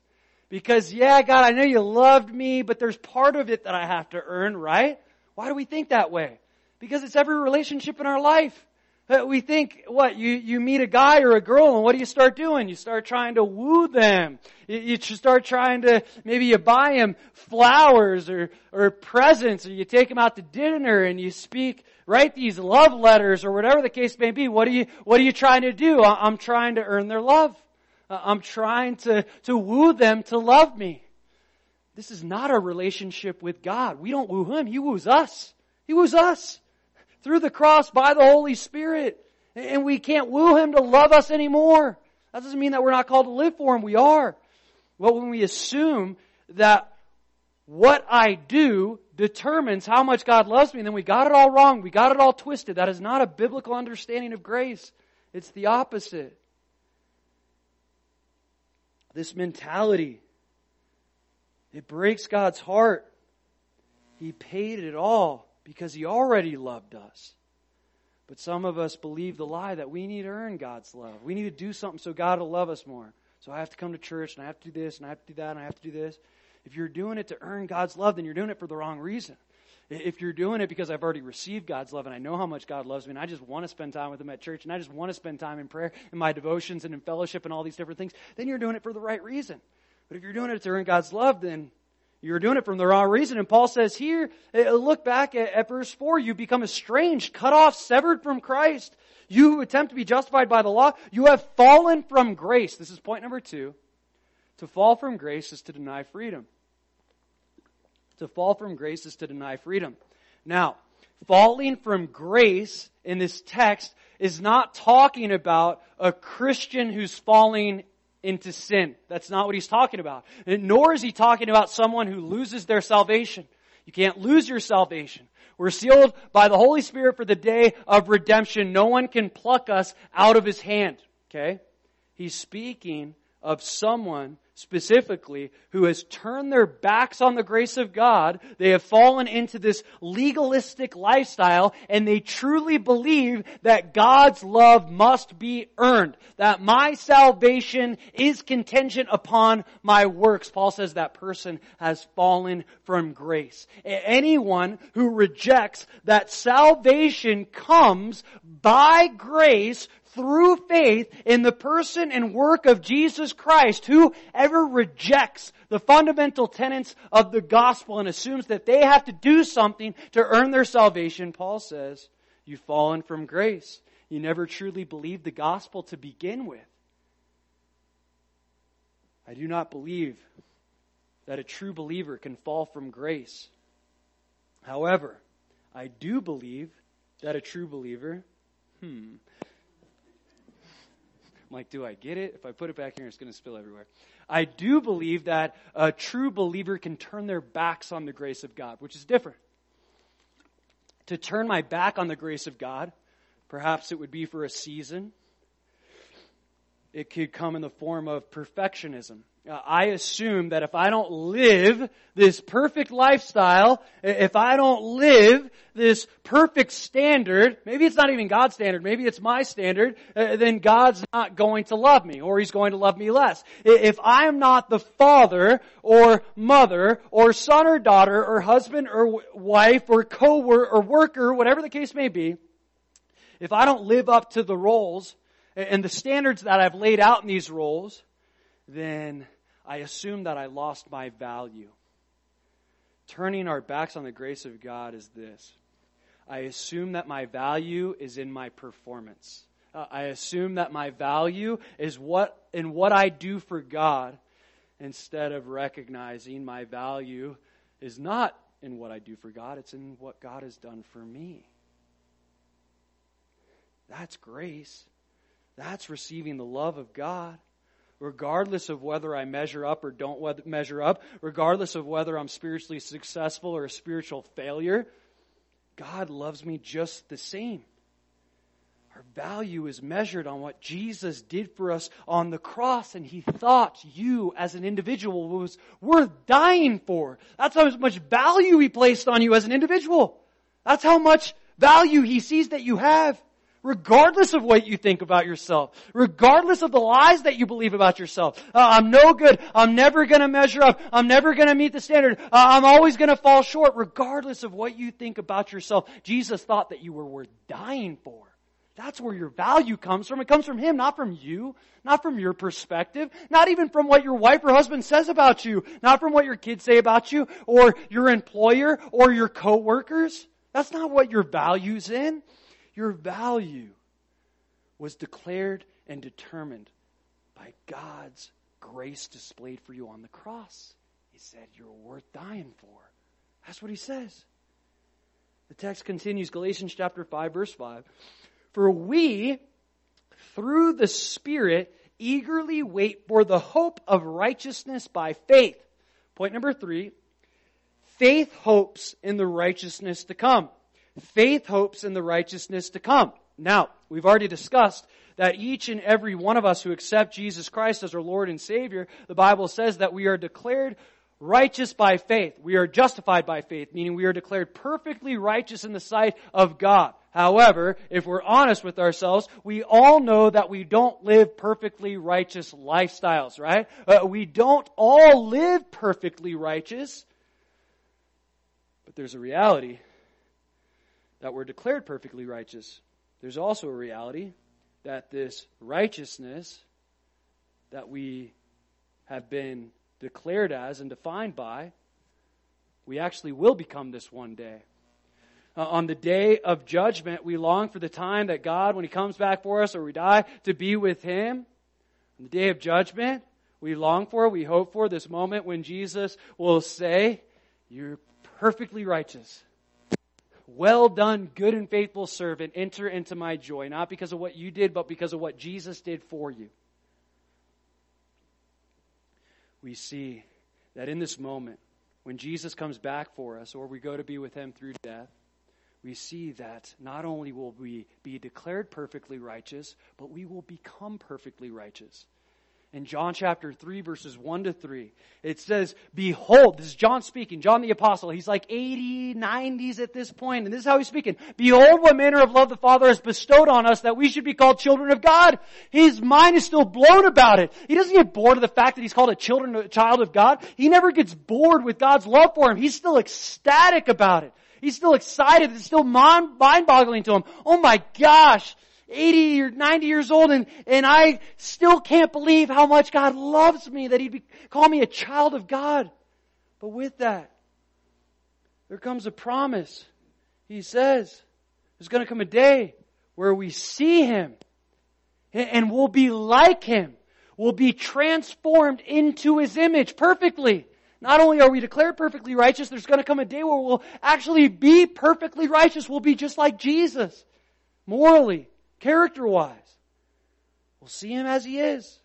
Because yeah, God, I know you loved me, but there's part of it that I have to earn, right? Why do we think that way? Because it's every relationship in our life. Uh, we think, what, you, you meet a guy or a girl and what do you start doing? You start trying to woo them. You, you start trying to, maybe you buy them flowers or, or presents or you take them out to dinner and you speak, write these love letters or whatever the case may be. What are you, what are you trying to do? I'm trying to earn their love. Uh, I'm trying to, to woo them to love me. This is not a relationship with God. We don't woo Him. He woos us. He woos us through the cross by the Holy Spirit. And we can't woo Him to love us anymore. That doesn't mean that we're not called to live for Him. We are. Well, when we assume that what I do determines how much God loves me, then we got it all wrong. We got it all twisted. That is not a biblical understanding of grace. It's the opposite. This mentality it breaks God's heart. He paid it all because He already loved us. But some of us believe the lie that we need to earn God's love. We need to do something so God will love us more. So I have to come to church and I have to do this and I have to do that and I have to do this. If you're doing it to earn God's love, then you're doing it for the wrong reason. If you're doing it because I've already received God's love and I know how much God loves me and I just want to spend time with Him at church and I just want to spend time in prayer and my devotions and in fellowship and all these different things, then you're doing it for the right reason. But if you're doing it to earn God's love, then you're doing it from the wrong reason. And Paul says here, uh, look back at, at, verse 4, you become estranged, cut off, severed from Christ. You who attempt to be justified by the law, you have fallen from grace. This is point number two. To fall from grace is to deny freedom. To fall from grace is to deny freedom. Now, falling from grace in this text is not talking about a Christian who's falling into sin. That's not what he's talking about. Nor is he talking about someone who loses their salvation. You can't lose your salvation. We're sealed by the Holy Spirit for the day of redemption. No one can pluck us out of his hand. Okay? He's speaking of someone specifically who has turned their backs on the grace of God. They have fallen into this legalistic lifestyle and they truly believe that God's love must be earned. That my salvation is contingent upon my works. Paul says that person has fallen from grace. Anyone who rejects that salvation comes by grace through faith in the person and work of Jesus Christ, rejects the fundamental tenets of the gospel and assumes that they have to do something to earn their salvation, Paul says, you've fallen from grace. You never truly believed the gospel to begin with. I do not believe that a true believer can fall from grace. However, I do believe that a true believer, hmm, I'm like, do I get it? If I put it back here, it's going to spill everywhere. I do believe that a true believer can turn their backs on the grace of God, which is different. To turn my back on the grace of God, perhaps it would be for a season. It could come in the form of perfectionism. Uh, I assume that if I don't live this perfect lifestyle, if I don't live this perfect standard, maybe it's not even God's standard, maybe it's my standard, uh, then God's not going to love me, or He's going to love me less. If I am not the father, or mother, or son or daughter, or husband or wife, or co-worker, or worker, whatever the case may be, if I don't live up to the roles and the standards that I've laid out in these roles, then I assume that I lost my value. Turning our backs on the grace of God is this. I assume that my value is in my performance. Uh, I assume that my value is what in what I do for God instead of recognizing my value is not in what I do for God, it's in what God has done for me. That's grace. That's receiving the love of God regardless of whether I measure up or don't measure up, regardless of whether I'm spiritually successful or a spiritual failure, God loves me just the same. Our value is measured on what Jesus did for us on the cross, and He thought you as an individual was worth dying for. That's how much value He placed on you as an individual. That's how much value He sees that you have regardless of what you think about yourself, regardless of the lies that you believe about yourself. Uh, I'm no good. I'm never going to measure up. I'm never going to meet the standard. Uh, I'm always going to fall short, regardless of what you think about yourself. Jesus thought that you were worth dying for. That's where your value comes from. It comes from Him, not from you, not from your perspective, not even from what your wife or husband says about you, not from what your kids say about you, or your employer, or your coworkers. That's not what your value's in. Your value was declared and determined by God's grace displayed for you on the cross. He said, You're worth dying for. That's what he says. The text continues, Galatians chapter 5, verse 5. For we, through the Spirit, eagerly wait for the hope of righteousness by faith. Point number three, faith hopes in the righteousness to come. Faith hopes in the righteousness to come. Now, we've already discussed that each and every one of us who accept Jesus Christ as our Lord and Savior, the Bible says that we are declared righteous by faith. We are justified by faith, meaning we are declared perfectly righteous in the sight of God. However, if we're honest with ourselves, we all know that we don't live perfectly righteous lifestyles, right? Uh, we don't all live perfectly righteous. But there's a reality that we're declared perfectly righteous, there's also a reality that this righteousness that we have been declared as and defined by, we actually will become this one day. Uh, on the day of judgment, we long for the time that God, when He comes back for us or we die, to be with Him. On the day of judgment, we long for, we hope for this moment when Jesus will say, You're perfectly righteous. Well done, good and faithful servant. Enter into my joy, not because of what you did, but because of what Jesus did for you. We see that in this moment, when Jesus comes back for us or we go to be with him through death, we see that not only will we be declared perfectly righteous, but we will become perfectly righteous in John chapter 3 verses 1 to 3. It says, behold, this is John speaking, John the apostle. He's like 80, 90s at this point, and this is how he's speaking. Behold what manner of love the Father has bestowed on us that we should be called children of God. His mind is still blown about it. He doesn't get bored of the fact that he's called a children, a child of God. He never gets bored with God's love for him. He's still ecstatic about it. He's still excited. It's still mind boggling to him. Oh my gosh. 80 or 90 years old and, and I still can't believe how much God loves me, that He'd be, call me a child of God. But with that, there comes a promise. He says, there's going to come a day where we see Him and we'll be like Him. We'll be transformed into His image perfectly. Not only are we declared perfectly righteous, there's going to come a day where we'll actually be perfectly righteous. We'll be just like Jesus. Morally, character wise. We'll see him as he is.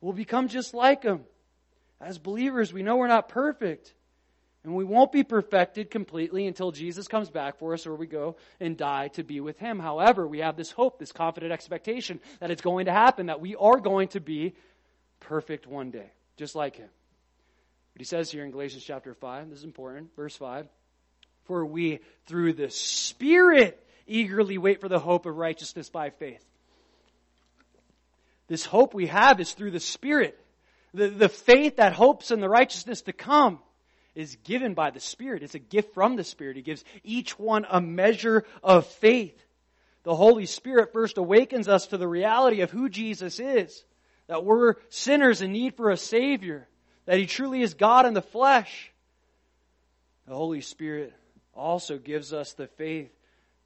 We'll become just like him. As believers, we know we're not perfect. And we won't be perfected completely until Jesus comes back for us or we go and die to be with Him. However, we have this hope, this confident expectation that it's going to happen, that we are going to be perfect one day, just like Him. But He says here in Galatians chapter 5, this is important, verse 5, For we, through the Spirit, eagerly wait for the hope of righteousness by faith. This hope we have is through the Spirit. The, the faith that hopes in the righteousness to come is given by the Spirit. It's a gift from the Spirit. He gives each one a measure of faith. The Holy Spirit first awakens us to the reality of who Jesus is, that we're sinners in need for a Savior, that He truly is God in the flesh. The Holy Spirit also gives us the faith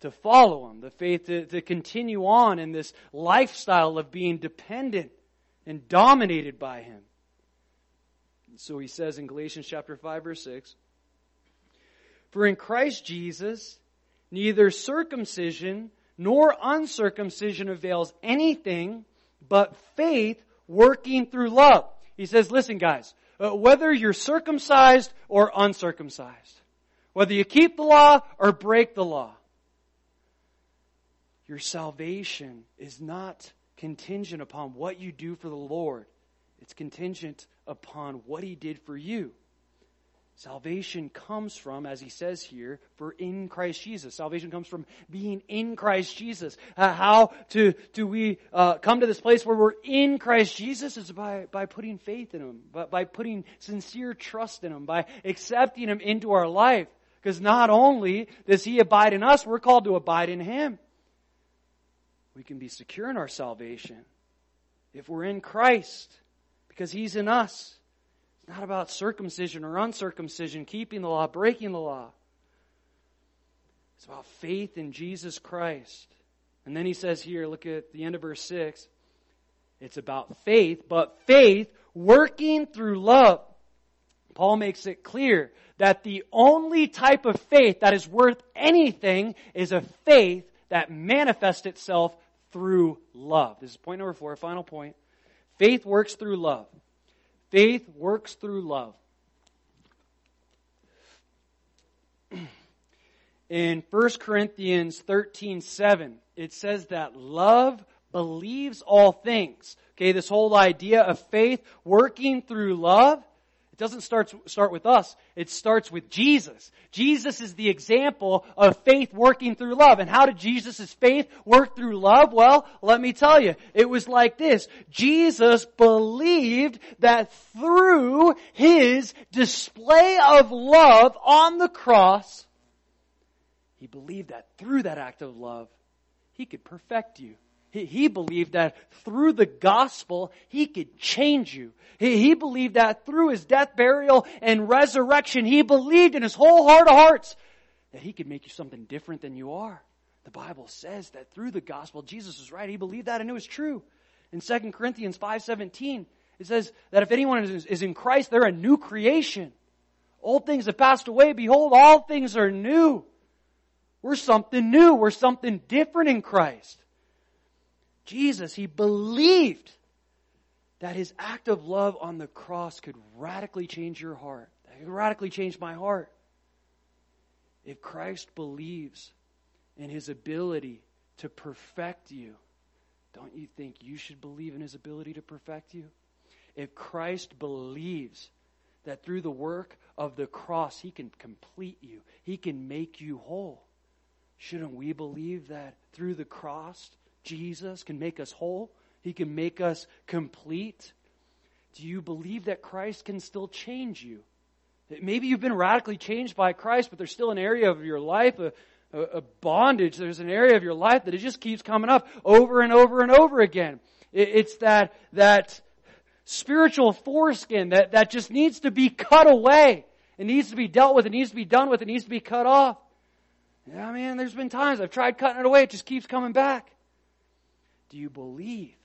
to follow Him, the faith to, to continue on in this lifestyle of being dependent and dominated by Him. So he says in Galatians chapter 5 verse 6, For in Christ Jesus, neither circumcision nor uncircumcision avails anything but faith working through love. He says, listen guys, uh, whether you're circumcised or uncircumcised, whether you keep the law or break the law, your salvation is not contingent upon what you do for the Lord. It's contingent upon what He did for you. Salvation comes from, as he says here, for in Christ Jesus. Salvation comes from being in Christ Jesus. Uh, how to, do we uh, come to this place where we're in Christ Jesus is by, by putting faith in Him, by, by putting sincere trust in Him, by accepting Him into our life. Because not only does He abide in us, we're called to abide in Him we can be secure in our salvation if we're in Christ because He's in us. It's not about circumcision or uncircumcision, keeping the law, breaking the law. It's about faith in Jesus Christ. And then he says here, look at the end of verse 6. It's about faith, but faith working through love. Paul makes it clear that the only type of faith that is worth anything is a faith that manifests itself through love. This is point number four, final point. Faith works through love. Faith works through love. *clears throat* In 1 Corinthians 13 7, it says that love believes all things. Okay, this whole idea of faith working through love it doesn't start, start with us. It starts with Jesus. Jesus is the example of faith working through love. And how did Jesus' faith work through love? Well, let me tell you. It was like this. Jesus believed that through His display of love on the cross, He believed that through that act of love, He could perfect you. He believed that through the gospel, he could change you. He believed that through his death, burial, and resurrection, he believed in his whole heart of hearts that he could make you something different than you are. The Bible says that through the gospel, Jesus was right. He believed that and it was true. In 2 Corinthians 5.17, it says that if anyone is in Christ, they're a new creation. Old things have passed away. Behold, all things are new. We're something new. We're something different in Christ. Jesus, he believed that his act of love on the cross could radically change your heart, that It radically changed my heart. If Christ believes in his ability to perfect you, don't you think you should believe in his ability to perfect you? If Christ believes that through the work of the cross, he can complete you, he can make you whole, shouldn't we believe that through the cross, Jesus can make us whole? He can make us complete? Do you believe that Christ can still change you? Maybe you've been radically changed by Christ, but there's still an area of your life, a, a, bondage. There's an area of your life that it just keeps coming up over and over and over again. It, it's that, that spiritual foreskin that, that just needs to be cut away. It needs to be dealt with. It needs to be done with. It needs to be cut off. Yeah, man, there's been times I've tried cutting it away. It just keeps coming back. Do you believe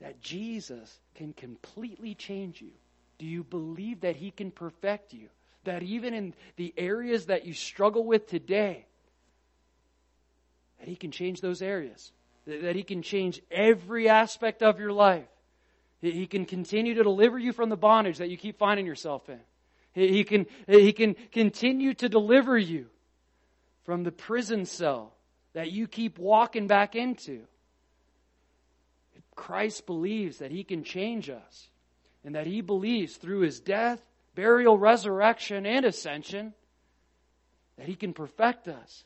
that Jesus can completely change you? Do you believe that He can perfect you? That even in the areas that you struggle with today, that He can change those areas? That He can change every aspect of your life? He can continue to deliver you from the bondage that you keep finding yourself in. He can, he can continue to deliver you from the prison cell that you keep walking back into. Christ believes that he can change us and that he believes through his death, burial, resurrection, and ascension that he can perfect us,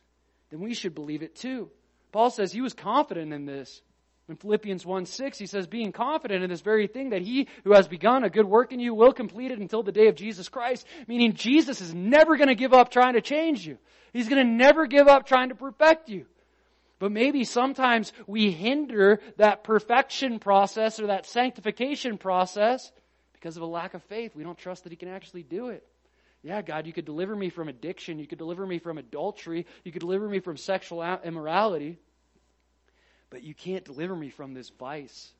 then we should believe it too. Paul says he was confident in this. In Philippians 1 6, he says, being confident in this very thing that he who has begun a good work in you will complete it until the day of Jesus Christ. Meaning Jesus is never going to give up trying to change you. He's going to never give up trying to perfect you. But maybe sometimes we hinder that perfection process or that sanctification process because of a lack of faith. We don't trust that He can actually do it. Yeah, God, you could deliver me from addiction. You could deliver me from adultery. You could deliver me from sexual immorality. But you can't deliver me from this vice.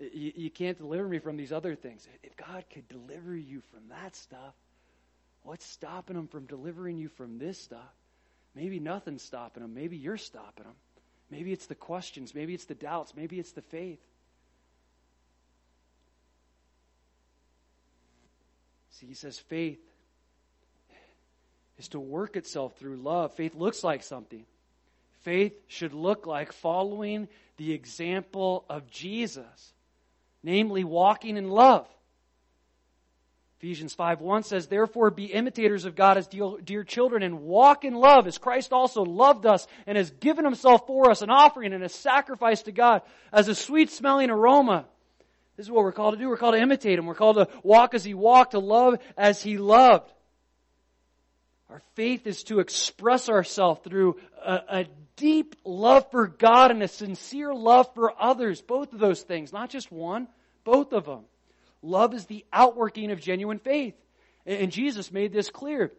You, you can't deliver me from these other things. If God could deliver you from that stuff, what's stopping Him from delivering you from this stuff? Maybe nothing's stopping Him. Maybe you're stopping Him. Maybe it's the questions. Maybe it's the doubts. Maybe it's the faith. See, he says faith is to work itself through love. Faith looks like something. Faith should look like following the example of Jesus, namely walking in love. Ephesians 5 1 says, Therefore be imitators of God as dear children and walk in love as Christ also loved us and has given himself for us an offering and a sacrifice to God as a sweet smelling aroma. This is what we're called to do. We're called to imitate him. We're called to walk as he walked, to love as he loved. Our faith is to express ourselves through a, a deep love for God and a sincere love for others. Both of those things, not just one, both of them. Love is the outworking of genuine faith. And Jesus made this clear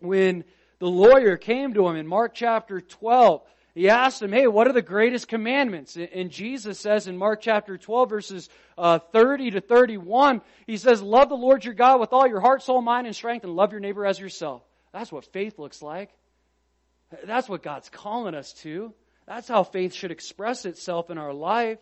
when the lawyer came to him in Mark chapter 12. He asked him, Hey, what are the greatest commandments? And Jesus says in Mark chapter 12, verses uh, 30 to 31, he says, Love the Lord your God with all your heart, soul, mind, and strength, and love your neighbor as yourself. That's what faith looks like. That's what God's calling us to. That's how faith should express itself in our life.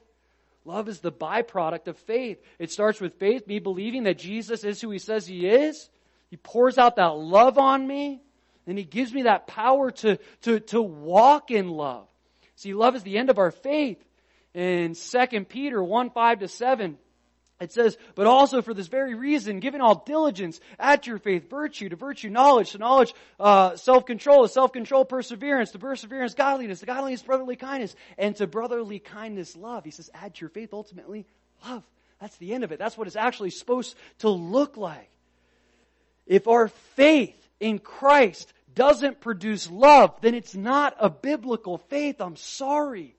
Love is the byproduct of faith. It starts with faith, me believing that Jesus is who he says he is. He pours out that love on me, and he gives me that power to, to, to walk in love. See, love is the end of our faith. In 2 Peter 1 5 to 7, it says, but also for this very reason, giving all diligence, add your faith virtue, to virtue knowledge, to knowledge uh, self-control, to self-control perseverance, to perseverance godliness, to godliness brotherly kindness, and to brotherly kindness love. He says, add to your faith ultimately love. That's the end of it. That's what it's actually supposed to look like. If our faith in Christ doesn't produce love, then it's not a biblical faith. I'm sorry.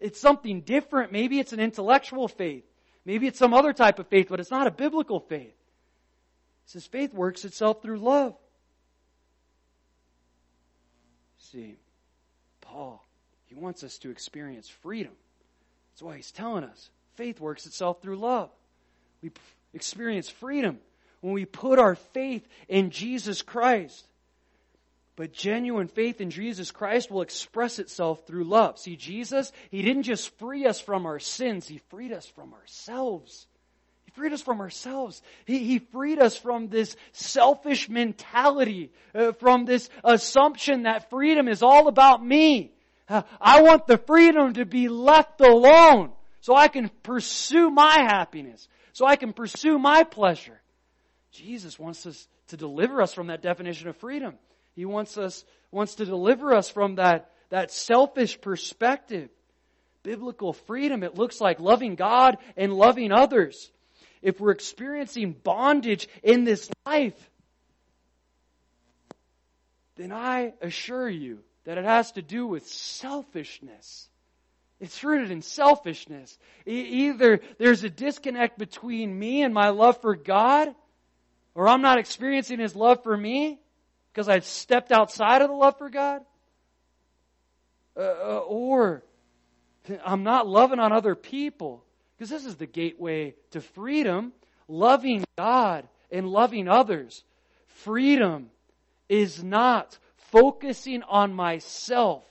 It's something different. Maybe it's an intellectual faith. Maybe it's some other type of faith, but it's not a biblical faith. It says faith works itself through love. See, Paul, he wants us to experience freedom. That's why he's telling us faith works itself through love. We experience freedom when we put our faith in Jesus Christ. But genuine faith in Jesus Christ will express itself through love. See, Jesus, He didn't just free us from our sins, He freed us from ourselves. He freed us from ourselves. He, he freed us from this selfish mentality, uh, from this assumption that freedom is all about me. Uh, I want the freedom to be left alone so I can pursue my happiness, so I can pursue my pleasure. Jesus wants us to deliver us from that definition of freedom. He wants us, wants to deliver us from that, that selfish perspective. Biblical freedom, it looks like loving God and loving others. If we're experiencing bondage in this life, then I assure you that it has to do with selfishness. It's rooted in selfishness. either there's a disconnect between me and my love for God, or I'm not experiencing His love for me because I've stepped outside of the love for God, uh, uh or I'm not loving on other people. Because this is the gateway to freedom. Loving God and loving others. Freedom is not focusing on myself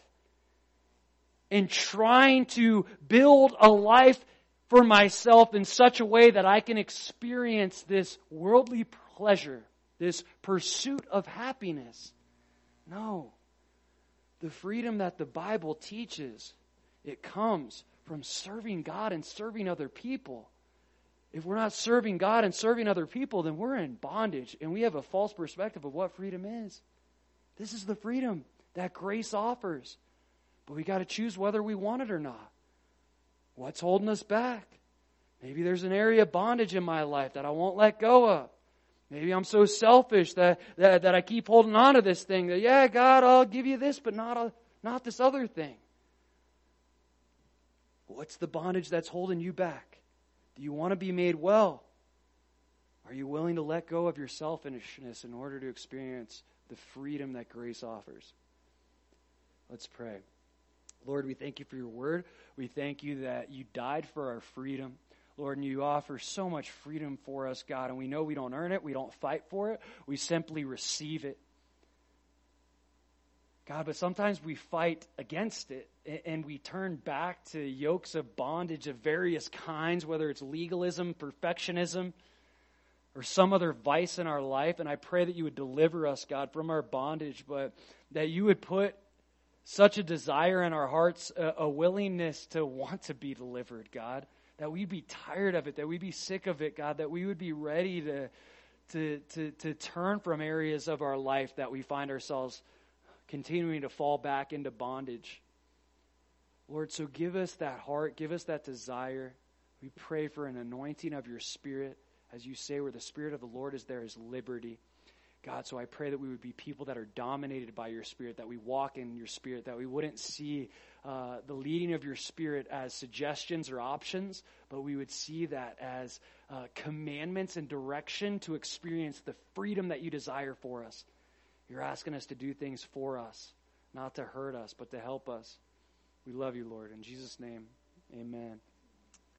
and trying to build a life for myself in such a way that I can experience this worldly pleasure, this pursuit of happiness. No. The freedom that the Bible teaches it comes from serving God and serving other people. If we're not serving God and serving other people, then we're in bondage and we have a false perspective of what freedom is. This is the freedom that grace offers. But we got to choose whether we want it or not. What's holding us back? Maybe there's an area of bondage in my life that I won't let go of. Maybe I'm so selfish that, that, that I keep holding on to this thing that, yeah, God, I'll give you this, but not, a, not this other thing. What's the bondage that's holding you back? Do you want to be made well? Are you willing to let go of your selfishness in order to experience the freedom that grace offers? Let's pray. Lord, we thank you for your word. We thank you that you died for our freedom. Lord, and you offer so much freedom for us, God, and we know we don't earn it, we don't fight for it, we simply receive it. God, but sometimes we fight against it and we turn back to yokes of bondage of various kinds, whether it's legalism, perfectionism, or some other vice in our life. And I pray that you would deliver us, God, from our bondage, but that you would put such a desire in our hearts, a, a willingness to want to be delivered, God, that we'd be tired of it, that we'd be sick of it, God, that we would be ready to, to, to, to turn from areas of our life that we find ourselves continuing to fall back into bondage. Lord, so give us that heart, give us that desire. We pray for an anointing of your Spirit. As you say, where the Spirit of the Lord is, there is liberty. God, so I pray that we would be people that are dominated by your Spirit, that we walk in your Spirit, that we wouldn't see uh, the leading of your Spirit as suggestions or options, but we would see that as uh, commandments and direction to experience the freedom that you desire for us. You're asking us to do things for us, not to hurt us, but to help us. We love you, Lord. In Jesus' name, amen.